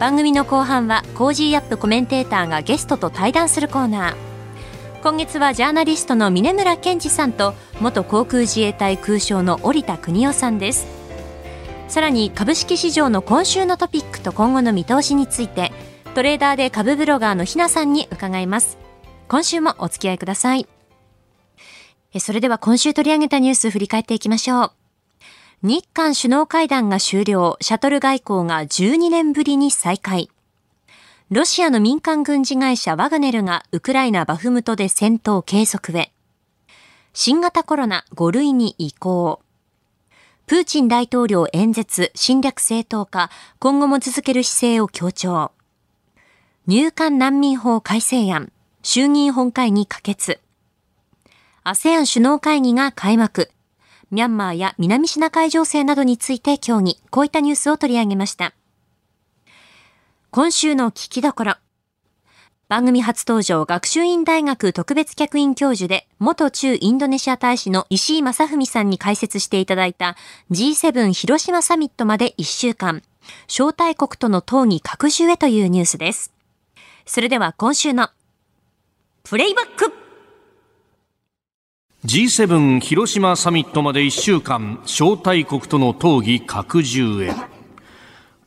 番組の後半は Cozy up コメンテーターがゲストと対談するコーナー。今月はジャーナリストの峯村健司さんと元航空自衛隊空将の織田邦男さんです。さらに株式市場の今週のトピックと今後の見通しについてトレーダーで株ブロガーのひなさんに伺います。今週もお付き合いください。それでは今週取り上げたニュース振り返っていきましょう。日韓首脳会談が終了、シャトル外交が12年ぶりに再開。ロシアの民間軍事会社ワグネルがウクライナバフムトで戦闘継続へ。新型コロナ5類に移行。プーチン大統領演説侵略正当化、今後も続ける姿勢を強調。入管難民法改正案、衆議院本会議可決。ASEAN 首脳会議が開幕。ミャンマーや南シナ海情勢などについて協議、こういったニュースを取り上げました。今週の聞きどころ。番組初登場、学習院大学特別客員教授で、元中インドネシア大使の石井正文さんに解説していただいた G7 広島サミットまで1週間、招待国との討議拡充へというニュースです。それでは今週のプレイバック G7 広島サミットまで1週間招待国との討議拡充へ。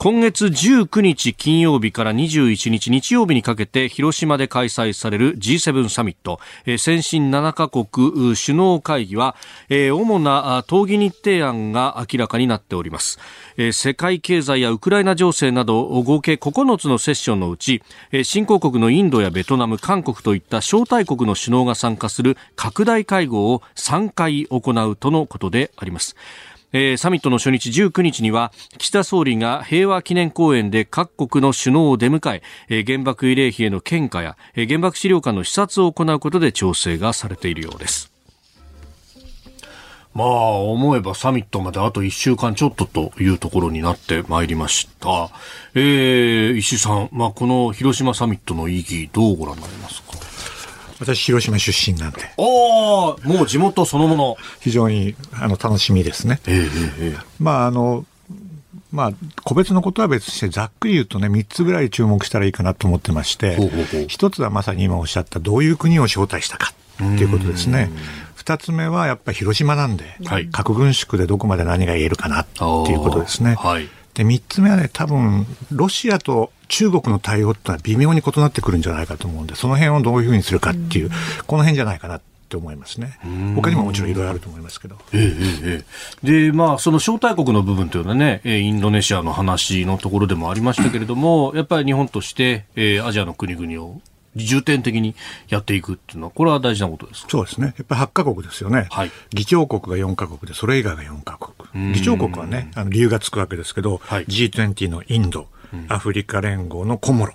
今月19日金曜日から21日日曜日にかけて広島で開催される G7 サミット、えー、先進7カ国首脳会議は、えー、主な討議日程案が明らかになっております、えー、世界経済やウクライナ情勢など合計9つのセッションのうち、えー、新興国のインドやベトナム、韓国といった招待国の首脳が参加する拡大会合を3回行うとのことであります。えー、サミットの初日19日には岸田総理が平和記念公園で各国の首脳を出迎ええー、原爆慰霊碑への献花や、えー、原爆資料館の視察を行うことで調整がされているようです。まあ、思えばサミットまであと1週間ちょっとというところになってまいりました。えー、石井さん、まあ、この広島サミットの意義、どうご覧になりますか？私、広島出身なんで。おもう地元そのもの。非常にあの楽しみですね。えー、えー、まあ、あの、まあ、個別のことは別にして、ざっくり言うとね、3つぐらい注目したらいいかなと思ってまして、1つはまさに今おっしゃった、どういう国を招待したかっていうことですね。2つ目はやっぱり広島なんで、はい、核軍縮でどこまで何が言えるかなっていうことですね。はい、で3つ目はね、多分ロシアと中国の対応ってのは微妙に異なってくるんじゃないかと思うんで、その辺をどういうふうにするかっていう、この辺じゃないかなって思いますね。他にももちろんいろいろあると思いますけど。ええええ、で、まあ、その招待国の部分というのはね、インドネシアの話のところでもありましたけれども、やっぱり日本として、えー、アジアの国々を重点的にやっていくっていうのは、これは大事なことですそうですね。やっぱり8カ国ですよね。はい。議長国が4カ国で、それ以外が4カ国。議長国はね、あの理由がつくわけですけど、はい、G20 のインド、アフリカ連合のコモロ、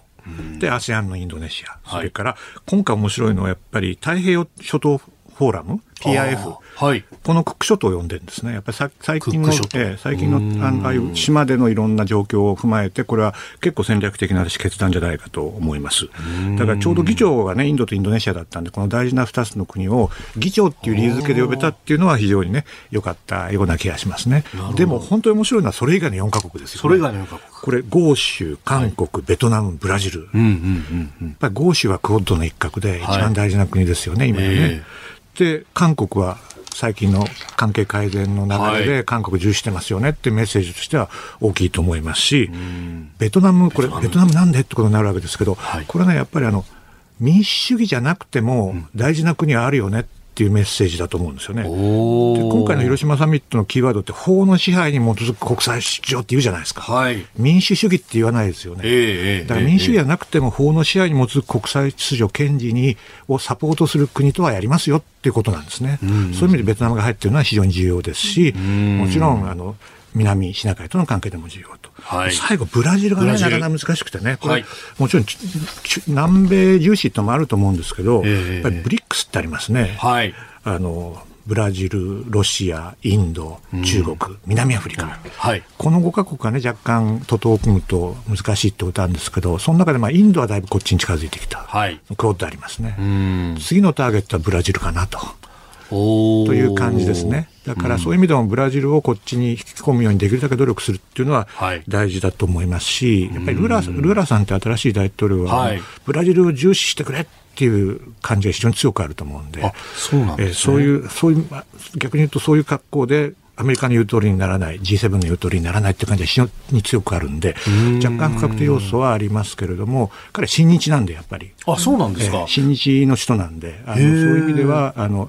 で、ASEAN のインドネシア、それから、今回面白いのはやっぱり太平洋諸島フォーラム、PIF、はい、このクック諸島を呼んでるんですね。やっぱり最近の、え最近のあああいう島でのいろんな状況を踏まえて、これは結構戦略的な決断じゃないかと思います。だからちょうど議長がね、インドとインドネシアだったんで、この大事な2つの国を議長っていう理由付けで呼べたっていうのは非常にね、良かったような気がしますね。でも本当に面白いのはそれ以外の4カ国ですよ、ね。それ以外の4カ国。これ、豪州、韓国、はい、ベトナム、ブラジル。うんうんうんうん、やっぱり豪州はクオッドの一角で一番大事な国ですよね、はい、今ね。えー、で、韓国は最近の関係改善の流れで韓国重視してますよねってメッセージとしては大きいと思いますし、ベトナム、これ、ベトナム。なんでってことになるわけですけど、これね、やっぱりあの、民主主義じゃなくても大事な国はあるよねっっていうメッセージだと思うんですよね。で今回の広島サミットのキーワードって法の支配に基づく国際主張って言うじゃないですか。はい、民主主義って言わないですよね。えー、だから民主主義じゃなくても法の支配に基づく国際秩序堅持にをサポートする国とはやりますよっていうことなんですね。そういう意味でベトナムが入っているのは非常に重要ですし、もちろんあの南シナ海との関係でも重要と。はい、最後、ブラジルがね、なかなか難しくてね、これ、はい、もちろん南米重視ともあると思うんですけど、えー、やっぱりブリックスってありますね。はい、あのブラジル、ロシア、インド、中国、うん、南アフリカ、はい、この5か国がね、若干、徒党を組むと難しいってことなんですけど、その中でまあインドはだいぶこっちに近づいてきた、はい、クオットありますね。次のターゲットはブラジルかなと。という感じですね。だからそういう意味でもブラジルをこっちに引き込むようにできるだけ努力するっていうのは大事だと思いますし、やっぱりルラルラさんって新しい大統領は、ブラジルを重視してくれっていう感じが非常に強くあると思うんで、そうなんね、そういう、そういう、逆に言うとそういう格好で、アメリカの言う通りにならない、G7 の言う通りにならないっていう感じは非常に強くあるんで、若干不確定要素はありますけれども、彼、親日なんで、やっぱり。あ、そうなんですか。親日の人なんで、あのそういう意味では、あの、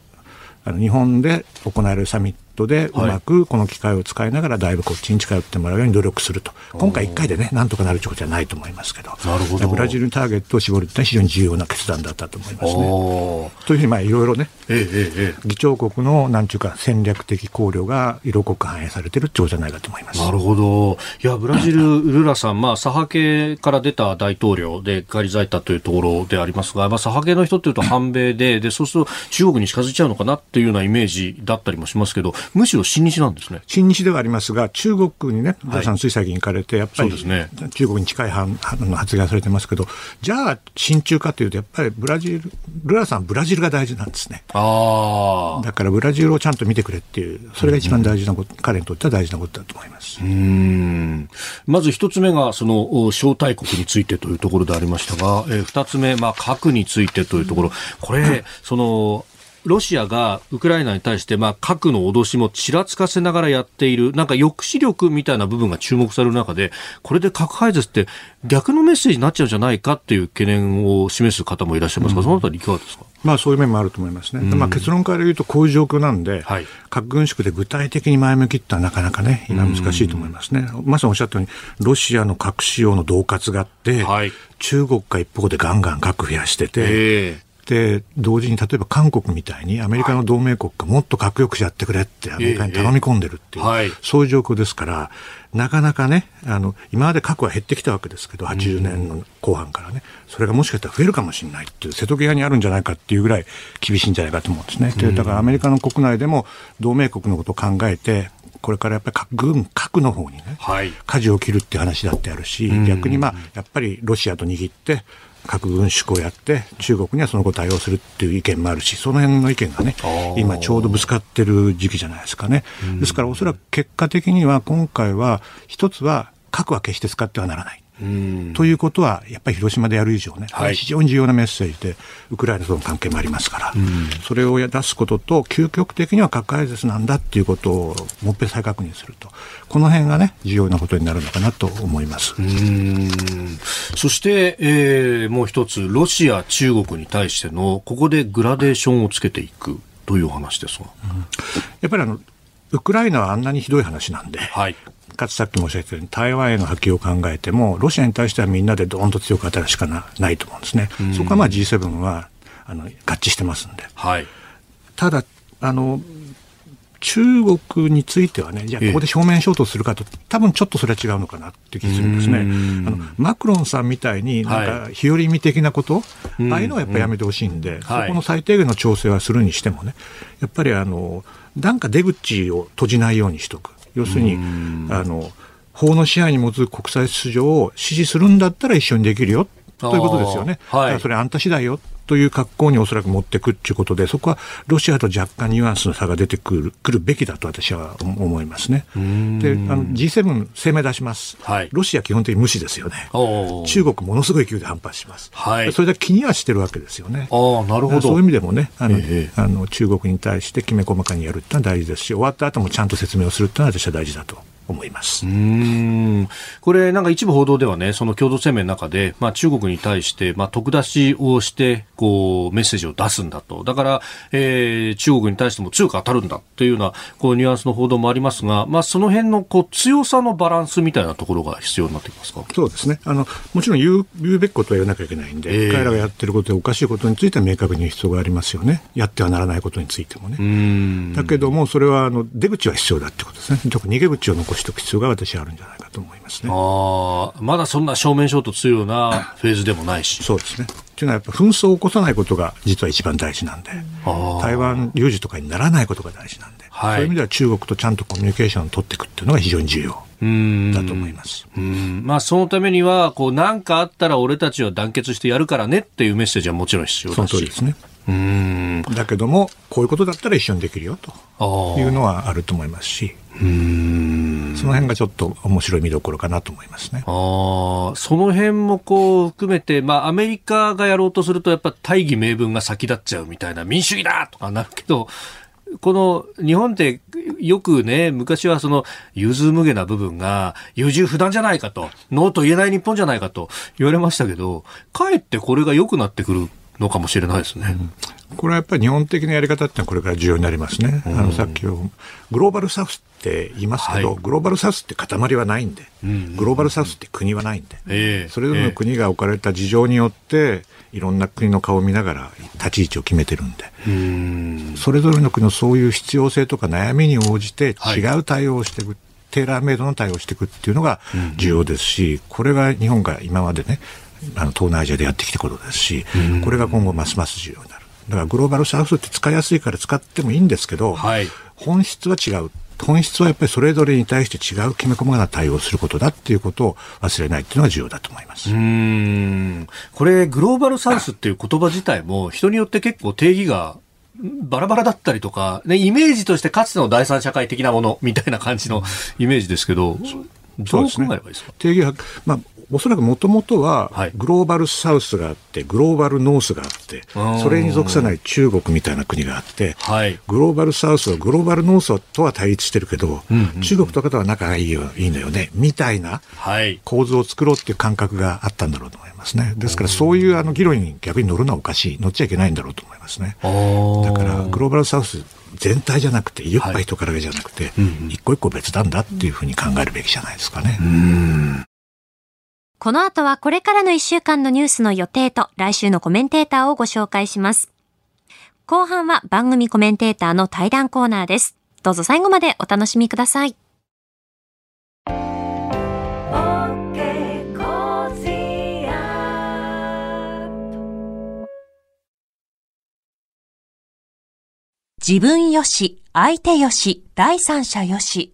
あの日本で行われるサミットでうまくこの機会を使いながらだいぶこっちに近寄ってもらうように努力すると、今回1回でね、なんとかなるということじゃないと思いますけど、なるほどブラジルにターゲットを絞るというのは非常に重要な決断だったと思いますね。というふうに、まあ、いろいろね、ええええ、議長国のなんていうか戦略的考慮が色濃く反映されてるってことじゃないかと思います。なるほど。いや、ブラジル、ルラさん、まあ、左派系から出た大統領で返り咲いたというところでありますが、まあ、左派系の人っていうと反米で、で、そうすると中国に近づいちゃうのかなっていうようなイメージだったりもしますけど、むしろ親日なんですね。親日ではありますが、中国にね、ルラさんつい最近行かれて、やっぱり、ね、中国に近い発言されてますけど、じゃあ、親中かというと、やっぱりブラジル、ルラさん、ブラジルが大事なんですね。あだからブラジルをちゃんと見てくれっていう、それが一番大事なこと、うん、彼にとっては大事なことだと思います。うん。まず一つ目が、その招待国についてというところでありましたが、えー、二つ目、まあ、核についてというところ、これ、そのロシアがウクライナに対して、まあ、核の脅しもちらつかせながらやっている、なんか抑止力みたいな部分が注目される中で、これで核廃絶って逆のメッセージになっちゃうんじゃないかっていう懸念を示す方もいらっしゃいますが、うん、そのあたりいかがですか？まあそういう面もあると思いますね。うん、まあ結論から言うとこういう状況なんで、はい、核軍縮で具体的に前向きってのはなかなかね、今難しいと思いますね。うん、まさにおっしゃったように、ロシアの核使用の恫喝があって、はい、中国が一方でガンガン核増やしてて、で、同時に例えば韓国みたいにアメリカの同盟国がもっと核抑止やってくれってアメリカに頼み込んでるっていう、はい、そういう状況ですから、なかなかね、あの、今まで核は減ってきたわけですけど、80年の後半からね、それがもしかしたら増えるかもしれないっていう、瀬戸際にあるんじゃないかっていうぐらい厳しいんじゃないかと思うんですね。で、だからアメリカの国内でも同盟国のことを考えて、これからやっぱり核軍、核の方にね、はい、舵を切るっていう話だってあるし、逆にまあ、やっぱりロシアと握って、核軍縮をやって、中国にはその後対応するっていう意見もあるし、その辺の意見がね、今ちょうどぶつかってる時期じゃないですかね。ですからおそらく結果的には今回は、一つは核は決して使ってはならない。ということは、やっぱり広島でやる以上ね、はい、非常に重要なメッセージで、ウクライナとの関係もありますから、それを出すことと、究極的には核廃絶なんだっていうことをもっぺん再確認すると、この辺がね、重要なことになるのかなと思います。そして、えー、もう一つ、ロシア、中国に対しての、ここでグラデーションをつけていくという話ですが、うん、やっぱりあのウクライナはあんなにひどい話なんで、はい、かつさっき申し上げたように台湾への波及を考えてもロシアに対してはみんなでどーんと強く当たるしかないと思うんですね。そこはまあ G7 はあの合致してますんで。はい、ただあの中国についてはね、じゃあここで正面衝突するかと、多分ちょっとそれは違うのかなって気するんですね。あのマクロンさんみたいに、なんか日和見的なこと、はい、ああいうのはやっぱりやめてほしいんで、そこの最低限の調整はするにしてもね、やっぱりあの、なんか出口を閉じないようにしとく。要するに、あの、法の支配に基づく国際秩序を支持するんだったら一緒にできるよということですよね。はい、それあんた次第よという格好におそらく持っていくということで、そこはロシアと若干ニュアンスの差が出てくるくるべきだと私は思いますね。で、あの G7 声明出します、はい、ロシア基本的に無視ですよね。中国ものすごい勢いで反発します。はい、それだけ気にはしてるわけですよね。あなるほどそういう意味でもね、あの、えー、あの中国に対してきめ細かにやるってのは大事ですし、終わった後もちゃんと説明をするっていうのは私は大事だと思いますうんこれ、なんか一部報道ではね、その共同声明の中で、まあ、中国に対して、まあ、特出しをして、こう、メッセージを出すんだと。だから、えー、中国に対しても強く当たるんだというような、こう、ニュアンスの報道もありますが、まあ、その辺の、こう、強さのバランスみたいなところが必要になってきますか？そうですね。あの、もちろん言う、言うべきことは言わなきゃいけないんで、えー、彼らがやってることでおかしいことについては明確に必要がありますよね。やってはならないことについてもね。だけども、それは、あの、出口は必要だってことですね。特に逃げ口を残しておく必要が私はあるんじゃないかと思いますね。あまだそんな正面衝突するような フェーズでもないし。そうですね。というのはやっぱ紛争を起こさないことが実は一番大事なんで、台湾有事とかにならないことが大事なんで、はい、そういう意味では中国とちゃんとコミュニケーションを取っていくっていうのが非常に重要。だと思います。まあ、そのためには、こう、何かあったら俺たちは団結してやるからねっていうメッセージはもちろん必要だし。その通りですね。うん。だけども、こういうことだったら一緒にできるよと。いうのはあると思いますし、うん。その辺がちょっと面白い見どころかなと思いますね。あその辺もこう含めて、まあ、アメリカがやろうとすると、やっぱ大義名分が先立っちゃうみたいな、民主主義だとかなるけど、この日本ってよくね、昔はその融通無下な部分が優柔不断じゃないかと、ノーと言えない日本じゃないかと言われましたけど、かえってこれが良くなってくるのかもしれないですね。うん、これはやっぱり日本的なやり方ってのはこれから重要になりますね。うん、あのさっきグローバルサウスって言いますけど、はい、グローバルサウスって塊はないんで、うん、グローバルサウスって国はないんで、えー、それぞれの国が置かれた事情によって、いろんな国の顔を見ながら立ち位置を決めてるんで、それぞれの国のそういう必要性とか悩みに応じて違う対応をしていく。はいテーラーメイドの対応をしていくっていうのが重要ですし、これが日本が今までね、あの東南アジアでやってきたことですし、これが今後ますます重要になる。だからグローバルサウスって使いやすいから使ってもいいんですけど、はい、本質は違う。本質はやっぱりそれぞれに対して違うきめ細かな対応をすることだっていうことを忘れないっていうのが重要だと思います。うんこれ、グローバルサウスっていう言葉自体も人によって結構定義がバラバラだったりとか、ね、イメージとしてかつての第三社会的なものみたいな感じのイメージですけど、どう考えればいいですか、定義は、まあ、おそらくもともとは、グローバルサウスがあって、グローバルノースがあって、それに属さない中国みたいな国があって、はい、グローバルサウスはグローバルノースとは対立してるけど、中国とかとは仲がいいよいいのよね、みたいな構図を作ろうっていう感覚があったんだろうと思いますね。ですからそういうあの議論に逆に乗るのはおかしい、乗っちゃいけないんだろうと思いますね。だから、グローバルサウス全体じゃなくて、いっぱい人からじゃなくて、一個一個別なんだっていうふうに考えるべきじゃないですかね。この後はこれからの1週間のニュースの予定と来週のコメンテーターをご紹介します。後半は番組コメンテーターの対談コーナーです。どうぞ最後までお楽しみください。自分よし、相手よし、第三者よし。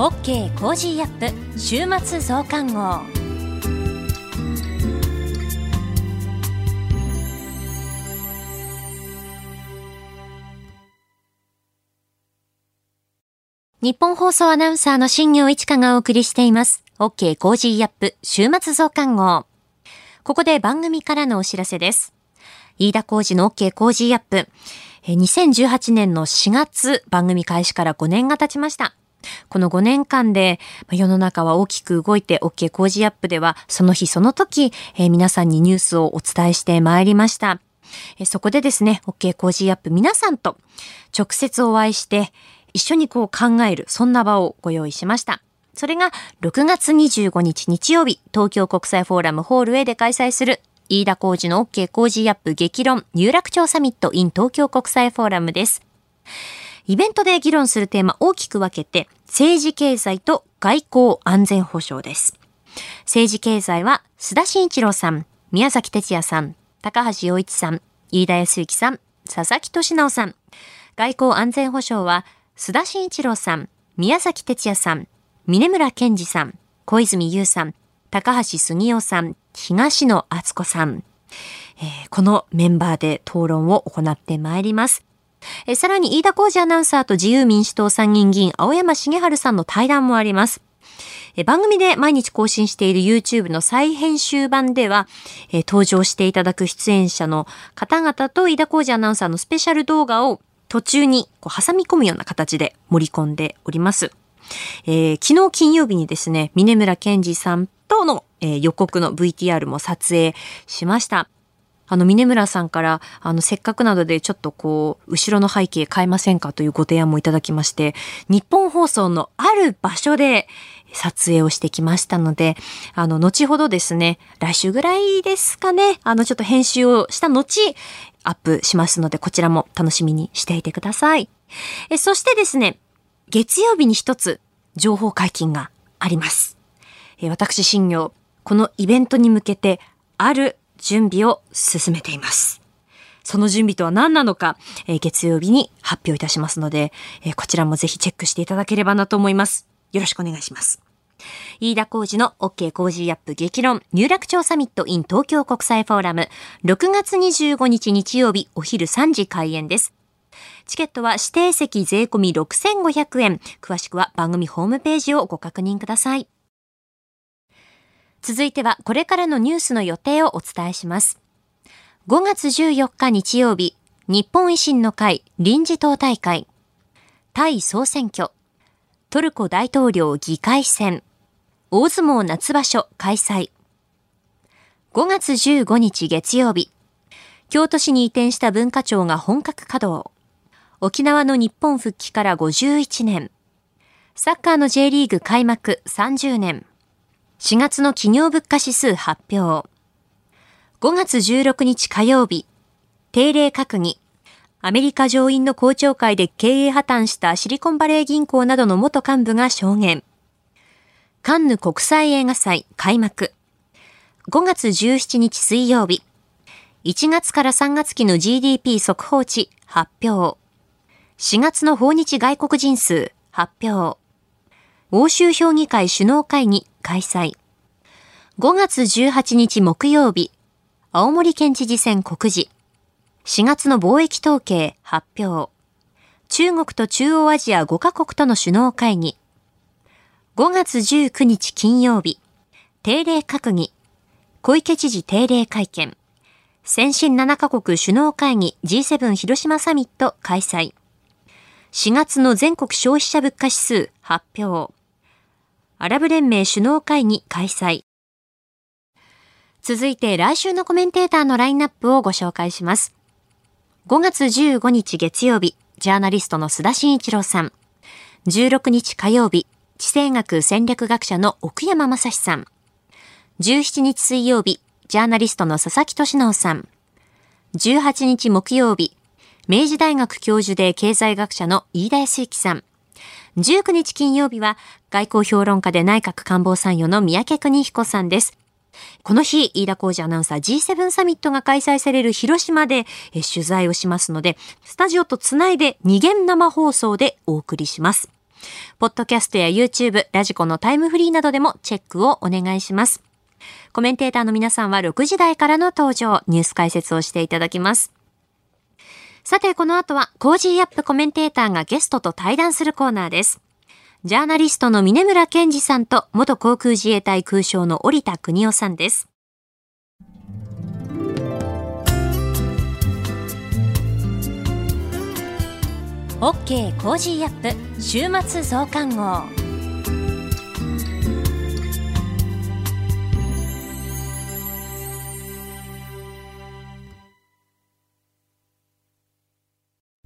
OK コージーアップ週末増刊号日本放送アナウンサーの新業一華がお送りしています。OK コージーアップ週末増刊号。ここで番組からのお知らせです。飯田浩二の OK Cozy up。2018年の4月番組開始から5年が経ちました。この5年間で世の中は大きく動いて OK 工事アップではその日その時、えー、皆さんにニュースをお伝えしてまいりました。えー、そこでですね、OK 工事アップ皆さんと直接お会いして一緒にこう考えるそんな場をご用意しました。それが6月25日日曜日、東京国際フォーラムホール A で開催する飯田工事の OK 工事アップ激論有楽町サミット in 東京国際フォーラムです。イベントで議論するテーマ大きく分けて、政治経済と外交安全保障です。政治経済は須田慎一郎さん、宮崎哲也さん、高橋洋一さん、飯田康之さん、佐々木俊直さん。外交安全保障は須田慎一郎さん、宮崎哲也さん、峰村健二さん、小泉優さん、高橋杉夫さん、東野敦子さん、えー、このメンバーで討論を行ってまいります。え、さらに飯田浩二アナウンサーと自由民主党参議院議員青山茂春さんの対談もあります。え番組で毎日更新している YouTube の再編集版では、え登場していただく出演者の方々と飯田浩二アナウンサーのスペシャル動画を途中にこう挟み込むような形で盛り込んでおります。えー、昨日金曜日にですね、峰村健二さんとの、えー、予告の VTR も撮影しました。あの、峰村さんから、あの、せっかくなので、ちょっとこう、後ろの背景変えませんかというご提案もいただきまして、日本放送のある場所で撮影をしてきましたので、あの、後ほどですね、来週ぐらいですかね、あの、ちょっと編集をした後、アップしますので、こちらも楽しみにしていてください。えそしてですね、月曜日に一つ情報解禁があります。え私、新業、このイベントに向けて、ある準備を進めています。その準備とは何なのか、え月曜日に発表いたしますので、えこちらもぜひチェックしていただければなと思います。よろしくお願いします。飯田浩二の OK 工事アップ激論入楽町サミット in 東京国際フォーラム6月25日日曜日お昼3時開演です。チケットは指定席税込み6500円。詳しくは番組ホームページをご確認ください。続いてはこれからのニュースの予定をお伝えします。5月14日日曜日、日本維新の会臨時党大会、タイ総選挙、トルコ大統領議会選、大相撲夏場所開催。5月15日月曜日、京都市に移転した文化庁が本格稼働。沖縄の日本復帰から51年。サッカーの J リーグ開幕30年。4月の企業物価指数発表。5月16日火曜日、定例閣議。アメリカ上院の公聴会で経営破綻したシリコンバレー銀行などの元幹部が証言。カンヌ国際映画祭開幕。5月17日水曜日。1月から3月期の GDP 速報値発表。4月の訪日外国人数発表。欧州評議会首脳会議開催。5月18日木曜日。青森県知事選告示。4月の貿易統計発表。中国と中央アジア5カ国との首脳会議。5月19日金曜日、定例閣議、小池知事定例会見、先進7カ国首脳会議 G7 広島サミット開催、4月の全国消費者物価指数発表、アラブ連盟首脳会議開催。続いて来週のコメンテーターのラインナップをご紹介します。5月15日月曜日、ジャーナリストの須田慎一郎さん。16日火曜日、地政学戦略学者の奥山正史さん。17日水曜日、ジャーナリストの佐々木俊直さん。18日木曜日、明治大学教授で経済学者の飯田康之さん。19日金曜日は、外交評論家で内閣官房参与の三宅邦彦さんです。この日、飯田浩二アナウンサー G7 サミットが開催される広島で取材をしますので、スタジオとつないで二元生放送でお送りします。ポッドキャストや YouTube、 radiko のタイムフリーなどでもチェックをお願いします。コメンテーターの皆さんは6時台からの登場、ニュース解説をしていただきます。さて、この後は、 Cozy up コメンテーターがゲストと対談するコーナーです。ジャーナリストの峯村健司さんと、元航空自衛隊空将の織田邦男さんです。OK Cozy up 週末増刊号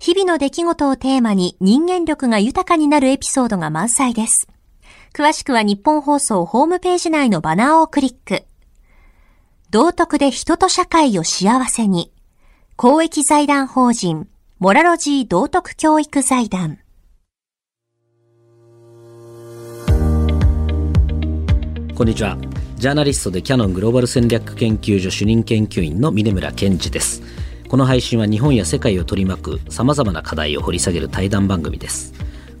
日々の出来事をテーマに人間力が豊かになるエピソードが満載です。詳しくは日本放送ホームページ内のバナーをクリック。道徳で人と社会を幸せに。公益財団法人、モラロジー道徳教育財団。こんにちは。ジャーナリストでキャノングローバル戦略研究所主任研究員の峰村健二です。この配信は日本や世界を取り巻く様々な課題を掘り下げる対談番組です。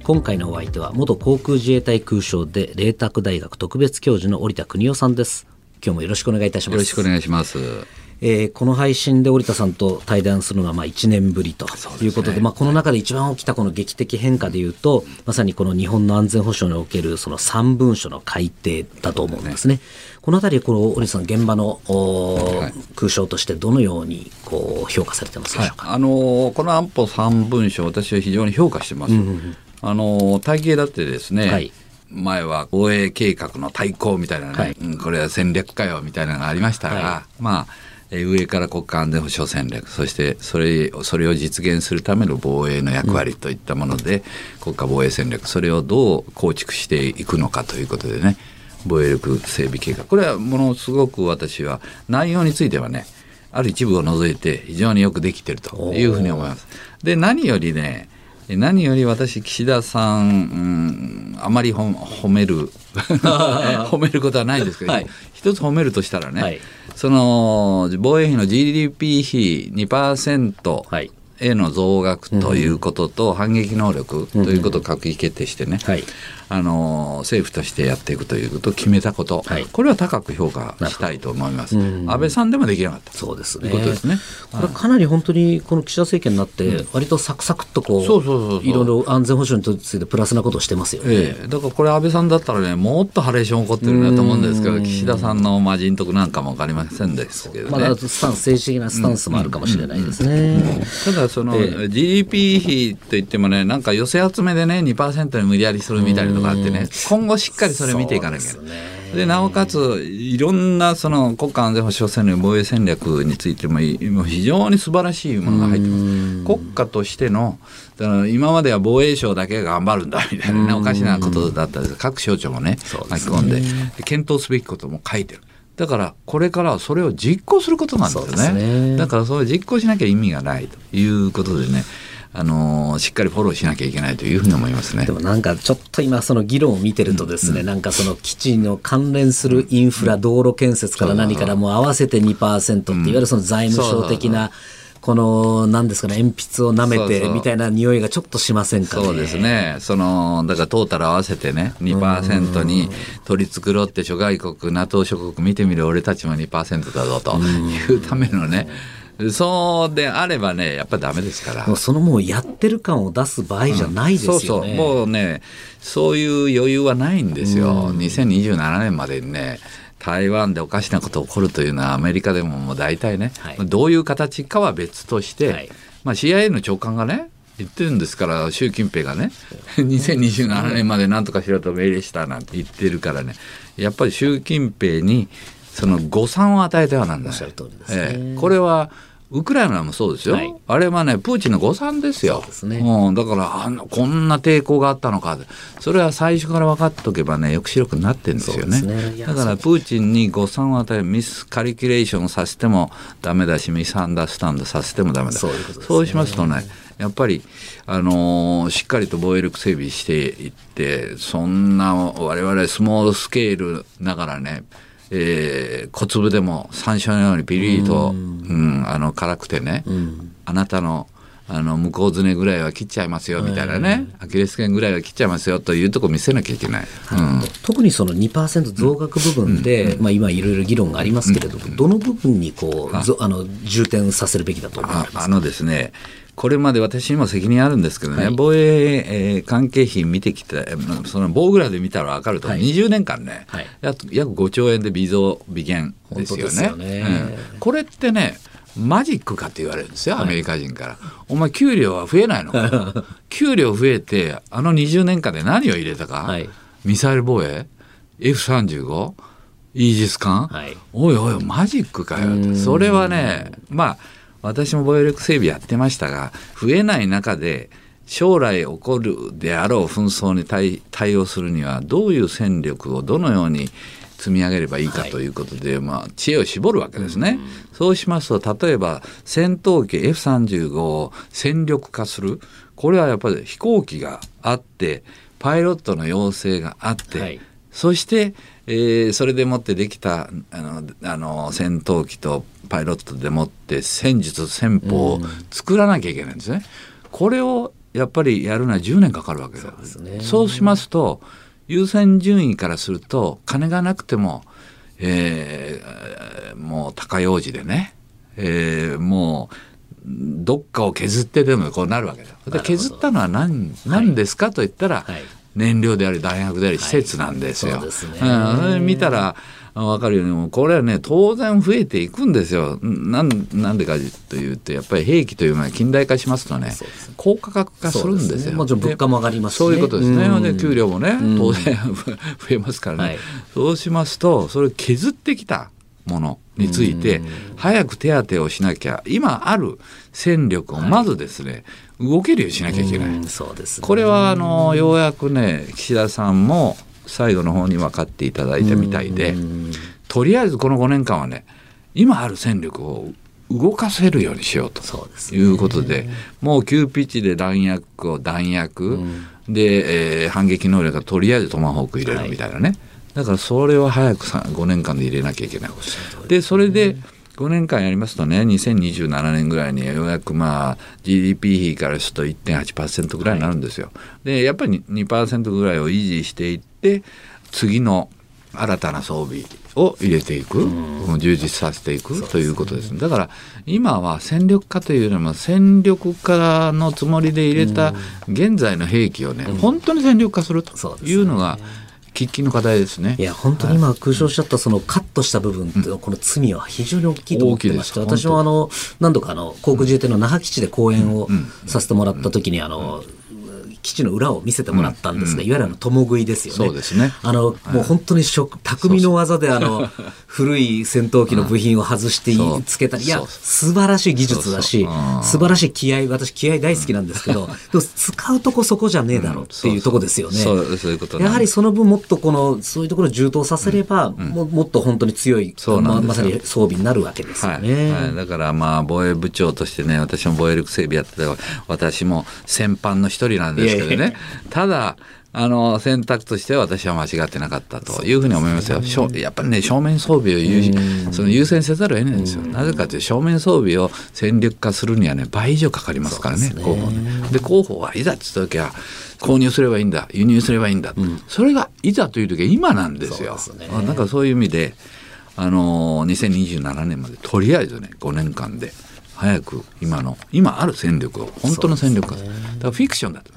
今回のお相手は元航空自衛隊空将で麗澤大学特別教授の織田邦夫さんです。今日もよろしくお願いいたします。よろしくお願いします。えー、この配信で織田さんと対談するのはまあ1年ぶりということで、でね、まあ、この中で一番起きたこの劇的変化でいうと、まさにこの日本の安全保障におけるその3文書の改定だと思うんですね。ねこのあたり、この織田さん、現場の、はい、空将としてどのようにこう評価されてますでしょうか、はい、あのこの安保3文書、私は非常に評価してます。うんうん、あの体系だってですね、はい。前は防衛計画の対抗みたいなね、はい、これは戦略かよみたいなのがありましたが、はい、まあ上から国家安全保障戦略そしてそれそれを実現するための防衛の役割といったもので、うん、国家防衛戦略それをどう構築していくのかということでね防衛力整備計画。これはものすごく私は内容についてはねある一部を除いて非常によくできてるというふうに思います。で何よりね何より私岸田さん、うん、あまり褒める 褒めることはないんですけど、はい、一つ褒めるとしたらね、はい、その防衛費の GDP 比2%への増額ということと、反撃能力ということを閣議決定してね、はい、あの政府としてやっていくということを決めたこと、はい、これは高く評価したいと思います。安倍さんでもできなかったそうですね。こですね。これかなり本当にこの岸田政権になって割とサクサクっとこう、そうそうそういろいろ安全保障についてプラスなことをしてますよね。ええ、だからこれ安倍さんだったらねもっとハレーション起こってるなと思うんですけど岸田さんの魔人徳なんかも分かりませんですけどね。まだスタンス政治的なスタンスもあるかもしれないですね。ただその、ええ、GDP 比といってもねなんか寄せ集めでね2%に無理やりするみたいなのがあってね。今後しっかりそれ見ていかなきゃ。でなおかついろんなその国家安全保障戦略防衛戦略についても非常に素晴らしいものが入ってます。国家としてのだから今までは防衛省だけが頑張るんだみたいな、ね、おかしなことだったんです各省庁もね巻き込んでで検討すべきことも書いてる。だからこれからはそれを実行することなんですよね。だからそれを実行しなきゃ意味がないということでねあのしっかりフォローしなきゃいけないというふうに思いますね。でもなんかちょっと今その議論を見てるとですね、うん、なんかその基地の関連するインフラ、道路建設から何からもう合わせて2%って、いわゆるその財務省的な、この、なんですかね、鉛筆を舐めてみたいな匂いがちょっとしませんかね。そうですね。その、だからトータル合わせてね、2%に取り繕って諸外国、NATO 諸国見てみる俺たちも2%だぞというためのね、そうであればねやっぱりダメですから。そのもうやってる感を出す場合じゃないですよね、うん、そうそう。もうねそういう余裕はないんですよ、うん、2027年までにね台湾でおかしなこと起こるというのはアメリカでももう大体ね、はい、どういう形かは別として、はい、まあ、CIA の長官がね言ってるんですから習近平がね2027年まで何とかしろと命令したなんて言ってるからねやっぱり習近平にその誤算を与えてはなんだ、ね、ええ、これはウクライナもそうですよ、はい、あれはね、プーチンの誤算ですよ、う、ね、うん、だからあの、こんな抵抗があったのか、それは最初から分かっておけばね、抑止力になってるんですよね。ね。だから、プーチンに誤算を与え、ミスカリキュレーションさせてもだめだし、ミスアンダースタンドさせてもだめだ。そう、ね、そうしますとね、やっぱり、あのー、しっかりと防衛力整備していって、そんな我々スモールスケールながらね、えー、小粒でも山椒のようにピリリと、うん、あの辛くてね、うん、あなたのあの向こうずねぐらいは切っちゃいますよみたいなね、アキレス腱ぐらいは切っちゃいますよというとこ見せなきゃいけない、うん、特にその2%増額部分で、まあ、今いろいろ議論がありますけれども、どの部分にこうあ。の重点させるべきだと思いますか？あのですねこれまで私にも責任あるんですけどね、はい、防衛、えー、関係費見てきて、その棒ぐらいで見たら分かると、はい、20年間ね、はい、約5兆円で微増、微減ですよね。よね。うん、これってね、マジックかって言われるんですよ、アメリカ人から。お前、給料は増えないのか 給料増えて、あの20年間で何を入れたか、ミサイル防衛 ?F35? イージス艦、おいおい、マジックかよ。それはね、まあ、私も防衛力整備やってましたが増えない中で将来起こるであろう紛争に対対応するにはどういう戦力をどのように積み上げればいいかということで、はい、まあ、知恵を絞るわけですね。うん、そうしますと例えば戦闘機 F35 を戦力化する。これはやっぱり飛行機があってパイロットの養成があって、はい、そして、えー、それでもってできたあのあの戦闘機とパイロットでもって戦術戦法を作らなきゃいけないんですね。うん、これをやっぱりやるのは10年かかるわけです。そうそうしますと優先順位からすると金がなくても、えー、もう高用事でね、えー、もうどっかを削ってでもこうなるわけだ。で削ったのは何何ですかと言ったら、はい、燃料であり大学であり施設なんですよ。はい、そね、うん、見たら分かるよ。うにこれはね当然増えていくんですよ。なんなんでかというとやっぱり兵器というのは近代化しますとね高価格化するんですよ。もちろん物価も上がります、ね、そういうことですね。で給料もね当然増えますからね、はい、そうしますとそれを削ってきたものについて早く手当てをしなきゃ。今ある戦力をまずですね、はい、動けるようにしなきゃいけない。そうです、ね、これはあのようやくね岸田さんも最後の方に分かっていただいたみたいでとりあえずこの5年間はね今ある戦力を動かせるようにしようということで、ね、もう急ピッチで弾薬を弾薬、うん、で、えー、反撃能力がとりあえずトマホーク入れるみたいなね、はい、だからそれは早く5年間で入れなきゃいけない。でそれで5年間やりますとね2027年ぐらいにようやくまあ GDP 比からすると1.8%ぐらいになるんですよ。はい、でやっぱり2%ぐらいを維持していって次の新たな装備を入れていく、充実させていくということです、だから今は戦力化というよりも戦力化のつもりで入れた現在の兵器をね、本当に戦力化するというのが、喫緊の課題ですね。いや本当に今空想しちゃったそのカットした部分とこの罪は非常に大きいと思ってまして、私もあの何度かあの航空自衛隊の那覇基地で講演をさせてもらった時にあの。基地の裏を見せてもらったんですが、いわゆるあの共食いですよね。そうですね。あの、もう本当に匠の技であの古い戦闘機の部品を外してつけたり、いや素晴らしい技術だし、素晴らしい気合私気合大好きなんですけど、でも使うとこそこじゃねえだろうっていうとこですよね。やはりその分もっとこのそういうところを充当させれば、ももっと本当に強いままさに装備になるわけですよね。はい、だからまあ防衛部長としてね、私も防衛力整備やってた私も戦犯の一人なんですですけどね。ただ、あの選択としては私は間違ってなかったというふうに思いますよ。すね、やっぱりね正面装備を優その優先せざるを得ないんですよ。なぜかというと正面装備を戦力化するにはね倍以上かかりますからね候補で候補はいざって言った時は購入すればいいんだ輸入すればいいんだ、うん、それがいざという時は今なんですよ。すね、なんかそういう意味であの2027年までとりあえずね5年間で。早く今の今ある戦力を本当の戦力を、ね、だからフィクションだと。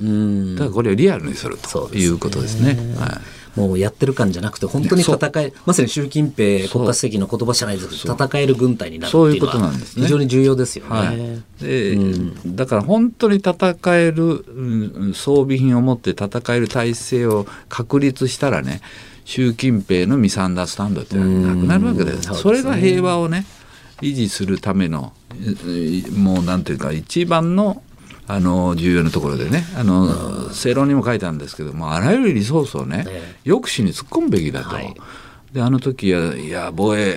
だからこれをリアルにすると。いうことですね。はい。もうやってる感じゃなくて、本当に戦え、まさに習近平国家主席の言葉じゃないですけど、戦える軍隊になるっていうのは、非常に重要ですよね。はい、で、うん、だから本当に戦える、装備品を持って戦える体制を確立したらね、習近平のミサンダースタンドってなくなるわけです。それが平和をね、維持するためのもうなんていうか一番のあの重要なところでねあの正論にも書いたんですけどもあらゆるリソースをね抑止に突っ込むべきだと。はいであの時はいや防衛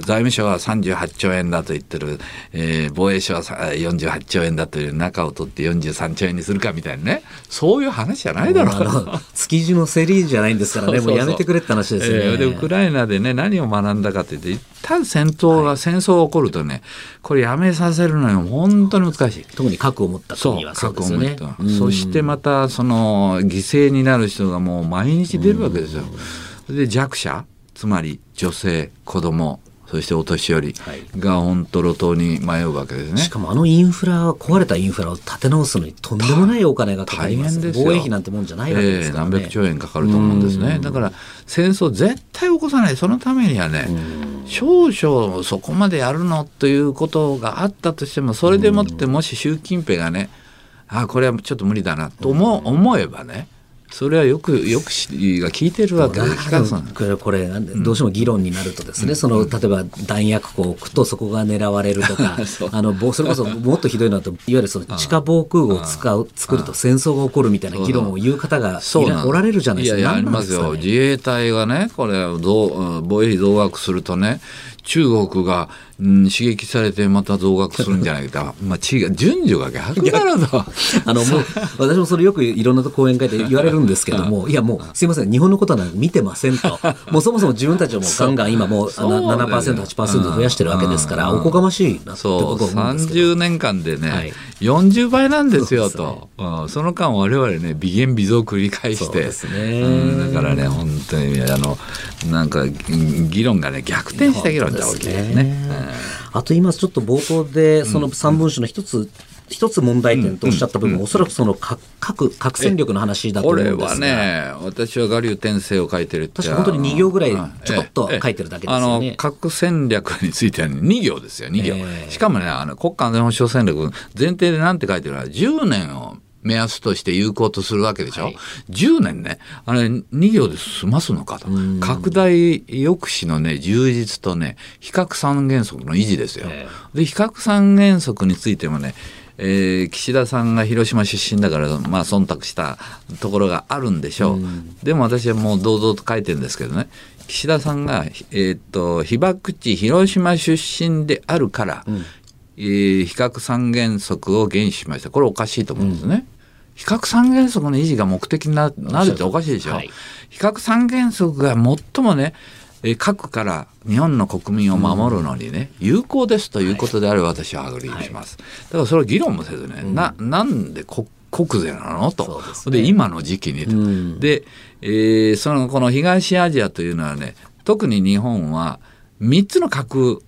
財務省は38兆円だと言ってる、えー、防衛省は48兆円だという中を取って43兆円にするかみたいなね。そういう話じゃないだろう。築地の競りじゃないんですからね。もうやめてくれって話ですよね、えー、でウクライナでね何を学んだかというと一旦戦闘が、はい、戦争が起こるとねこれやめさせるのよ本当に難しい。特に核を持った国はそうですよね。そしてまたその犠牲になる人がもう毎日出るわけですよ。で弱者つまり女性子供そしてお年寄りが本当路頭に迷うわけですね、しかもあのインフラ壊れたインフラを立て直すのにとんでもないお金がかかります。防衛費なんてもんじゃないわけですからね、えー、何百兆円かかると思うんですね。だから戦争絶対起こさないそのためにはね少々そこまでやるのということがあったとしてもそれでもってもし習近平がねあこれはちょっと無理だなと思思えばねそれはよくよくが聞いてるわけでこれこれどうしても議論になるとですね、うん、その例えば弾薬庫を置くとそこが狙われるとか あのそれこそもっとひどいのだといわゆるその地下防空壕を使う作ると戦争が起こるみたいな議論を言う方がおられるじゃないですか。いやいやありますよ、自衛隊がねこれ防衛費増額するとね中国が、うん、刺激されてまた増額するんじゃないか。まあ違う順序が逆だ。ろとあのもう私もそれよくいろんな講演会で言われるんですけどもい。やもうすいません日本のことは見てませんと。もうそもそも自分たちはもうガンガン今もう 7%8% 増やしてるわけですから、おこがましいなってこと思うんですけど。30年間でね、はい、40倍なんですよと。そ,、うん、その間我々ね微減微増繰り返して、ね。うん、だからね本当にあのなんか議論がね逆転した議論じゃ大きいですね。あと今ちょっと冒頭でその3文書の一つ、一つ問題点とおっしゃった部分、うん、おそらくその核核戦力の話だと思うんですがこれはね、私は我流転生を書いてるって確か本当に2行ぐらいちょっと書いてるだけですよね。核戦略については2行ですよ、2行。えー、しかもね、あの国家安全保障戦略、前提でなんて書いてるのは、10年を目安として有効とするわけでしょ、はい、10年ね。あれ2行で済ますのかと。拡大抑止のね充実とね非核三原則の維持ですよ。で非核三原則についてもねえー、岸田さんが広島出身だから、まあ、忖度したところがあるんでしょう、うでも私はもう堂々と書いてるんですけどね。岸田さんが、えー、っと被爆地広島出身であるから、うん、えー、比較三原則を原しました。これおかしいと思うんですね。うん。比較三原則の維持が目的になるっておかしいでしょ、はい、非核三原則が最もね核から日本の国民を守るのにね、有効ですということであれば私は agree します、だからそれは議論もせずね、ななんで国国是なの？と。で、ね、今の時期にと、うん、で、えー、そのこの東アジアというのはね特に日本は3つの核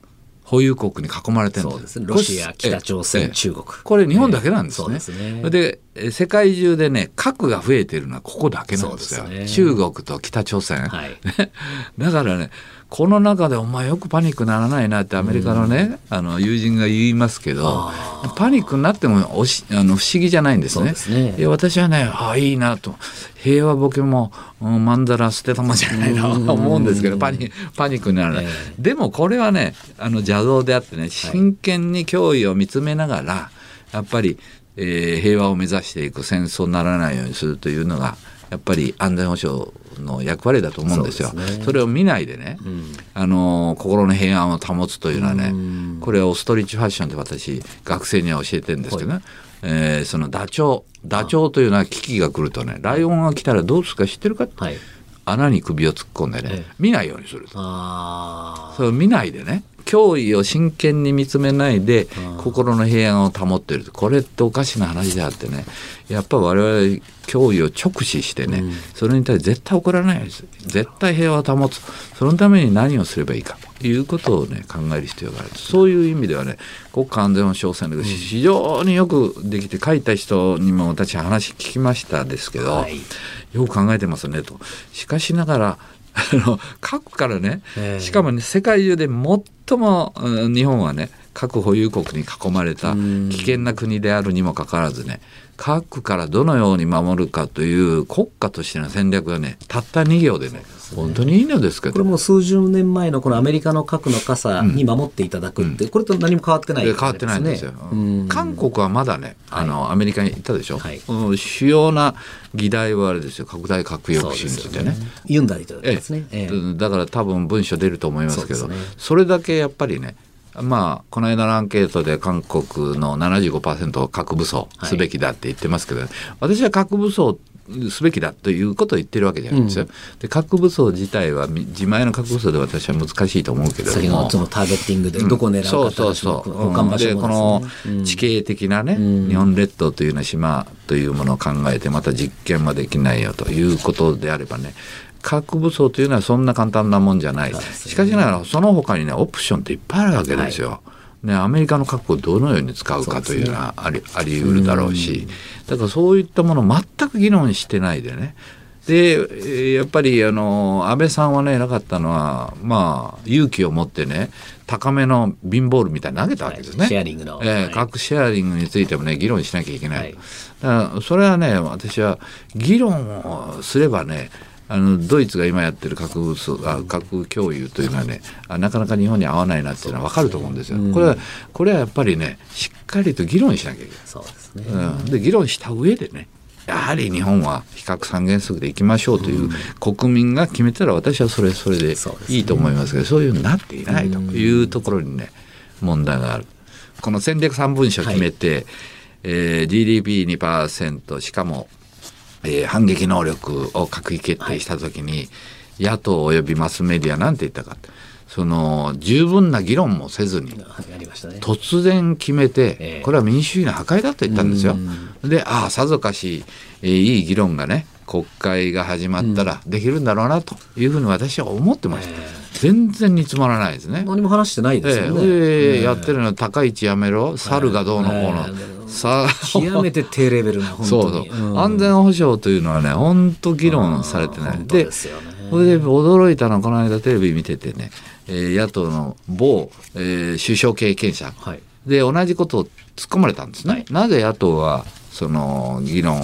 保有国に囲まれてるんですロシア、北朝鮮、中国。これ日本だけなんですね。えで、ね、世界中でね、核が増えてるのはここだけなんですよ。すね、中国と北朝鮮。はい、だからね、この中でお前よくパニックならないなってアメリカのね、うん、あの友人が言いますけどパニックになってもおしあの不思議じゃないんですね。すね。私はねああいいなと。平和ボケも、うん、まんざら捨てたまじゃないなと思うんですけどパニパニックにならない、えー、でもこれはねあの邪道であってね真剣に脅威を見つめながらやっぱり、えー、平和を目指してい。く戦争にならないようにするというのがやっぱり安全保障の役割だと思うんですよ。そ、ね、れを見ないでね、うん、あの心の平安を保つというのはね、うん、これはオストリッチファッションで私学生には教えてるんですけどね、はい、えー、そのダチョウダチョウというのは危機が来るとねライオンが来たらどうするか知ってるか、はい、穴に首を突っ込んでね、ええ、見ないようにすると。それを見ないでね脅威を真剣に見つめないで心の平安を保ってる。これっておかしな話であってね。やっぱり我々脅威を直視してね、うん、それに対して絶対起こらないです。絶対平和を保つ。そのために何をすればいいか。ということをね考える必要がある。そういう意味ではね国家安全保障戦略、非常によくできて書いた人にも私話聞きましたですけど、はい、よく考えてますねと。しかしながらあの核からね、しかもね世界中で最も日本はね核保有国に囲まれた危険な国であるにもかかわらずね核からどのように守るかという国家としての戦略がねたった2行でね本当にいいのですけど。これも数十年前のこのアメリカの核の傘に守っていただくって、うん、これと何も変わってない、ね、変わってないんですよ、韓国はまだねあの、はい、アメリカに行ったでしょ、はい、主要な議題はあれですよ。拡大核抑止についてね。ユン大統領ですね、ええ、だから多分文書出ると思いますけど。そ、ね,、れだけやっぱりねまあ、この間のアンケートで韓国の75%は核武装すべきだって言ってますけど、はい、私は核武装すべきだということを言ってるわけじゃないですよ。うん、で核武装自体は自前の核武装で私は難しいと思うけど先のそのターゲッティングでどこを狙うか、うん、そうそうそう、うん、でこの地形的なね、日本列島というような島というものを考えてまた実験はできないよということであればね核武装というのはそんな簡単なもんじゃない、しかしながらその他にねオプションっていっぱいあるわけですよ。はい。ね、アメリカの核をどのように使うかというのはあり,、あり得るだろうし。だからそういったものを全く議論してないでね。でやっぱりあの安倍さんはね偉かったのはまあ勇気を持ってね高めのビンボールみたいに投げたわけですね。はい、シェアリングの、えー、核シェアリングについてもね議論しなきゃいけない。はい、だからそれはね私は議論をすればねあのドイツが今やってる核武あ核共有というのはねなかなか日本に合わないなっていうのは分かると思うんですよ。これはこれはやっぱりねしっかりと議論しなきゃいけない。そうですね、うん、で議論した上でねやはり日本は非核三原則でいきましょうという国民が決めたら私はそれそれでいいと思いますけどそういうふうになっていないというところにね問題がある。この戦略三文書を決めて、はい、えー、GDP2% しかも、えー、反撃能力を閣議決定したときに、はい、野党及びマスメディアなんて言ったかその十分な議論もせずに、突然決めて、これは民主主義の破壊だと言ったんですよ。で、ああ、さぞかし、えー、いい議論がね、国会が始まったらできるんだろうなというふうに私は思ってました。全然煮詰まらないですね。何も話してないですよね。えー、えー、やってるのは高市やめろ、猿がどうのこうの。さ極めて低レベルな本当に。そうそう、うん、安全保障というのはね本当議論されてないで、ね、それで驚いたのはこの間テレビ見ててねえー、野党の某、えー、首相経験者、はい、で同じことを突っ込まれたんですね。はい、なぜ野党はその議論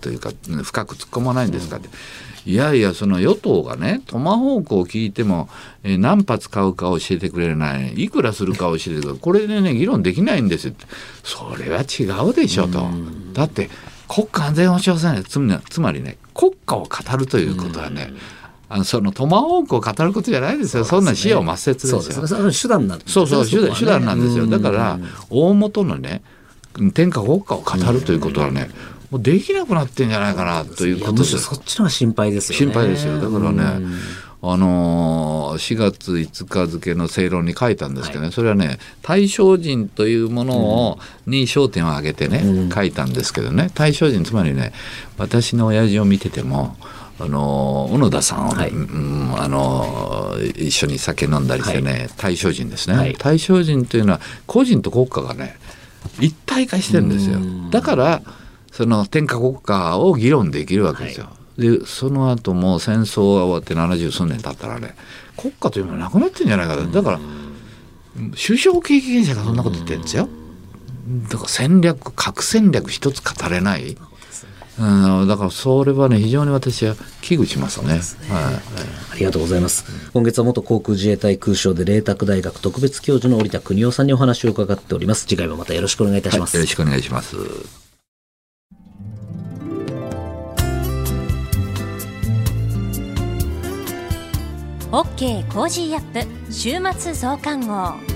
というか深く突っ込まないんですかって。いやいやその与党がねトマホークを聞いても、えー、何発買うか教えてくれないいくらするか教えてくれないこれでね議論できないんですってそれは違うでしょと。だって国家安全保障戦略つまりね国家を語るということはね、あのそのトマホークを語ることじゃないですよ。そ、ね,、んな視野を抹殺ですよ。そうです手段なんそうそう手段、手段なんですよ。だから大元のね天下国家を語るということはね。もうできなくなってんじゃないかなということです。そっちのが心配ですよ、ね、心配ですよ。だからね、あのー、4月5日付の正論に書いたんですけどね、はい、それはね大正人というものを、うん、に焦点を挙げてね、うん、書いたんですけどね。大正人つまりね私の親父を見ててもあの小野田さんを、はい、うん、あの一緒に酒飲んだりしてね、はい、大正人ですね、はい、大正人というのは個人と国家がね一体化してるんですよ。だからその天下国家を議論できるわけですよ、でその後も戦争が終わって70数年経ったらね国家というのはなくなってんじゃないかだから首相経験者がそんなこと言ってるんですよ。だから戦略核戦略一つ語れないうん、だからそれはね非常に私は危惧しますね、ね、はい、ありがとうございます。今月は元航空自衛隊空将で麗澤大学特別教授の織田邦男さんにお話を伺っております。次回もまたよろしくお願いいたします、はい、よろしくお願いします。 OK Cozy up。週末増刊号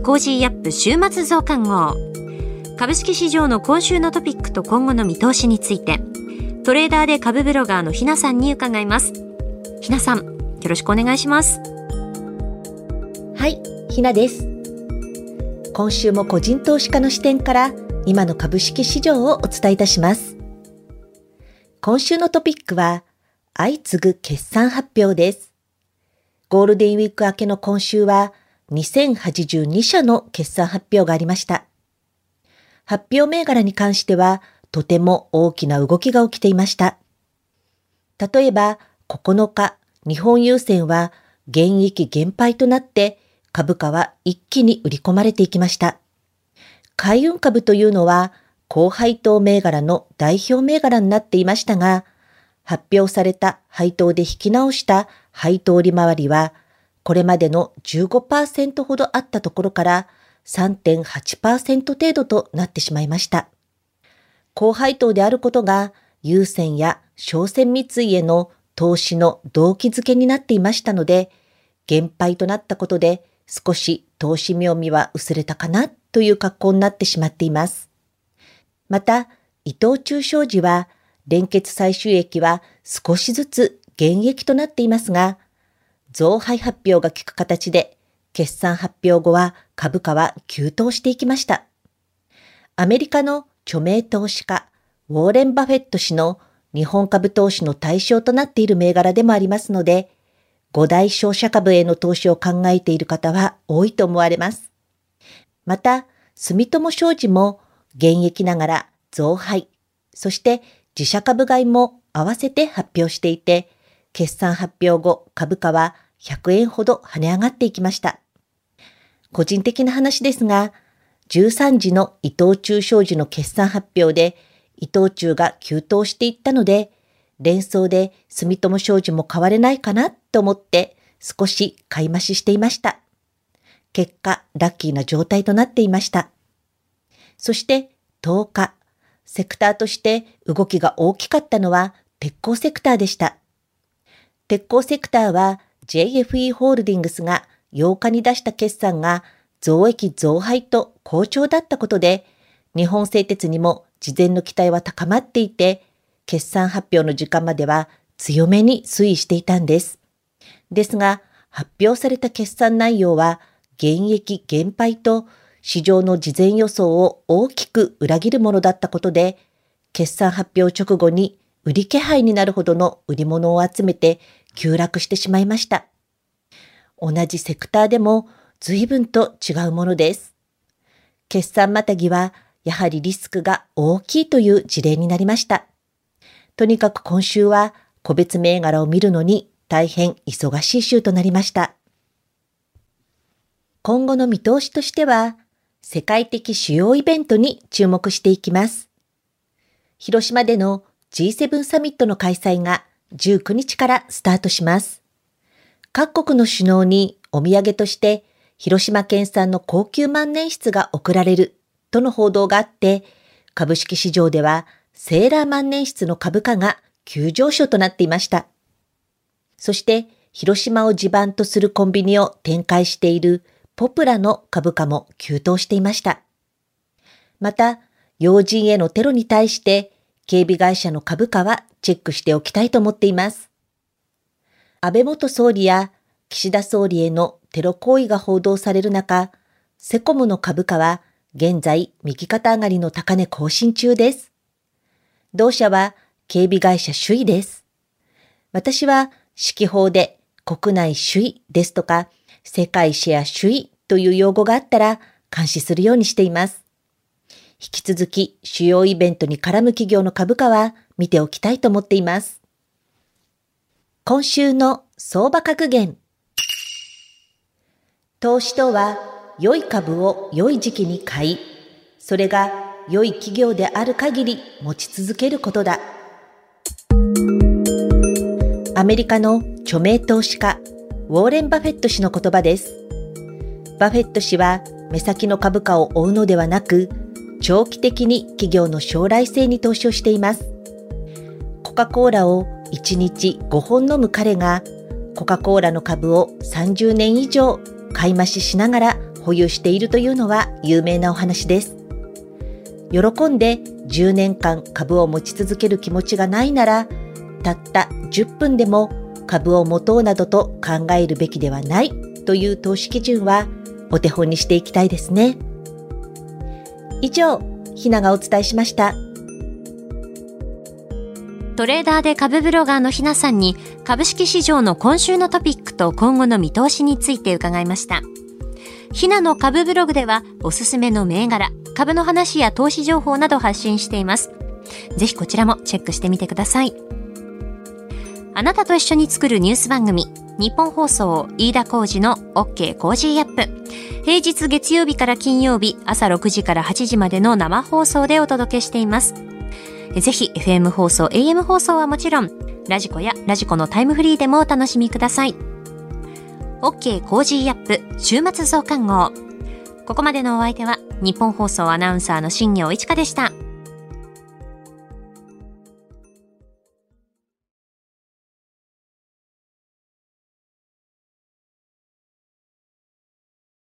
Cozy up 週末増刊号。株式市場の今週のトピックと今後の見通しについて、トレーダーで株ブロガーのひなさんに伺います。ひなさん、よろしくお願いします。はい、ひなです。今週も個人投資家の視点から今の株式市場をお伝えいたします。今週のトピックは、相次ぐ決算発表です。ゴールデンウィーク明けの今週は、2082社の決算発表がありました。発表銘柄に関しては、とても大きな動きが起きていました。例えば、9日、日本郵船は現役減配となって株価は一気に売り込まれていきました。海運株というのは高配当銘柄の代表銘柄になっていましたが、発表された配当で引き直した配当利回りはこれまでの15%ほどあったところから3.8%程度となってしまいました。高配当であることが、優先や商船三井への投資の動機づけになっていましたので、減配となったことで少し投資妙味は薄れたかなという格好になってしまっています。また、伊藤忠商事は連結最終益は少しずつ減益となっていますが、増配発表が効く形で、決算発表後は株価は急騰していきました。アメリカの著名投資家、ウォーレン・バフェット氏の日本株投資の対象となっている銘柄でもありますので、5大商社株への投資を考えている方は多いと思われます。また、住友商事も現役ながら増配、そして自社株買いも合わせて発表していて、決算発表後株価は100円ほど跳ね上がっていきました。個人的な話ですが、13時の伊藤忠商事の決算発表で伊藤忠が急騰していったので、連想で住友商事も買われないかなと思って少し買い増ししていました。結果、ラッキーな状態となっていました。そして10日、セクターとして動きが大きかったのは鉄鋼セクターでした。鉄鋼セクターは JFE ホールディングスが8日に出した決算が増益増配と好調だったことで、日本製鉄にも事前の期待は高まっていて、決算発表の時間までは強めに推移していたんです。ですが、発表された決算内容は、現役減配と市場の事前予想を大きく裏切るものだったことで、決算発表直後に売り気配になるほどの売り物を集めて急落してしまいました。同じセクターでも随分と違うものです。決算またぎはやはりリスクが大きいという事例になりました。とにかく今週は個別銘柄を見るのに大変忙しい週となりました。今後の見通しとしては、世界的主要イベントに注目していきます。広島での G7 サミットの開催が19日からスタートします。各国の首脳にお土産として広島県産の高級万年筆が贈られるとの報道があって、株式市場ではセーラー万年筆の株価が急上昇となっていました。そして、広島を地盤とするコンビニを展開しているポプラの株価も急騰していました。また、要人へのテロに対して警備会社の株価はチェックしておきたいと思っています。安倍元総理や岸田総理へのテロ行為が報道される中、セコムの株価は現在、右肩上がりの高値更新中です。同社は警備会社首位です。私は指揮法で国内首位ですとか世界シェア首位という用語があったら監視するようにしています。引き続き主要イベントに絡む企業の株価は見ておきたいと思っています。今週の相場格言。投資とは良い株を良い時期に買い、それが良い企業である限り持ち続けることだ。アメリカの著名投資家、ウォーレン・バフェット氏の言葉です。バフェット氏は目先の株価を追うのではなく、長期的に企業の将来性に投資をしています。コカ・コーラを1日5本飲む彼が、コカ・コーラの株を30年以上買い増ししながら保有しているというのは有名なお話です。喜んで10年間株を持ち続ける気持ちがないなら、たった10分でも株を持とうなどと考えるべきではないという投資基準はお手本にしていきたいですね。以上、ひながお伝えしました。トレーダーで株ブロガーのひなさんに株式市場の今週のトピックと今後の見通しについて伺いました。ひなの株ブログではおすすめの銘柄、株の話や投資情報など発信しています。ぜひこちらもチェックしてみてください。あなたと一緒に作るニュース番組、ニッポン放送飯田浩司の OK Cozy up。平日月曜日から金曜日朝6時から8時までの生放送でお届けしています。ぜひ FM 放送、AM 放送はもちろん、 radiko や radiko のタイムフリーでもお楽しみください。OK Cozy up 週末増刊号。ここまでのお相手はニッポン放送アナウンサーの新行市佳でした。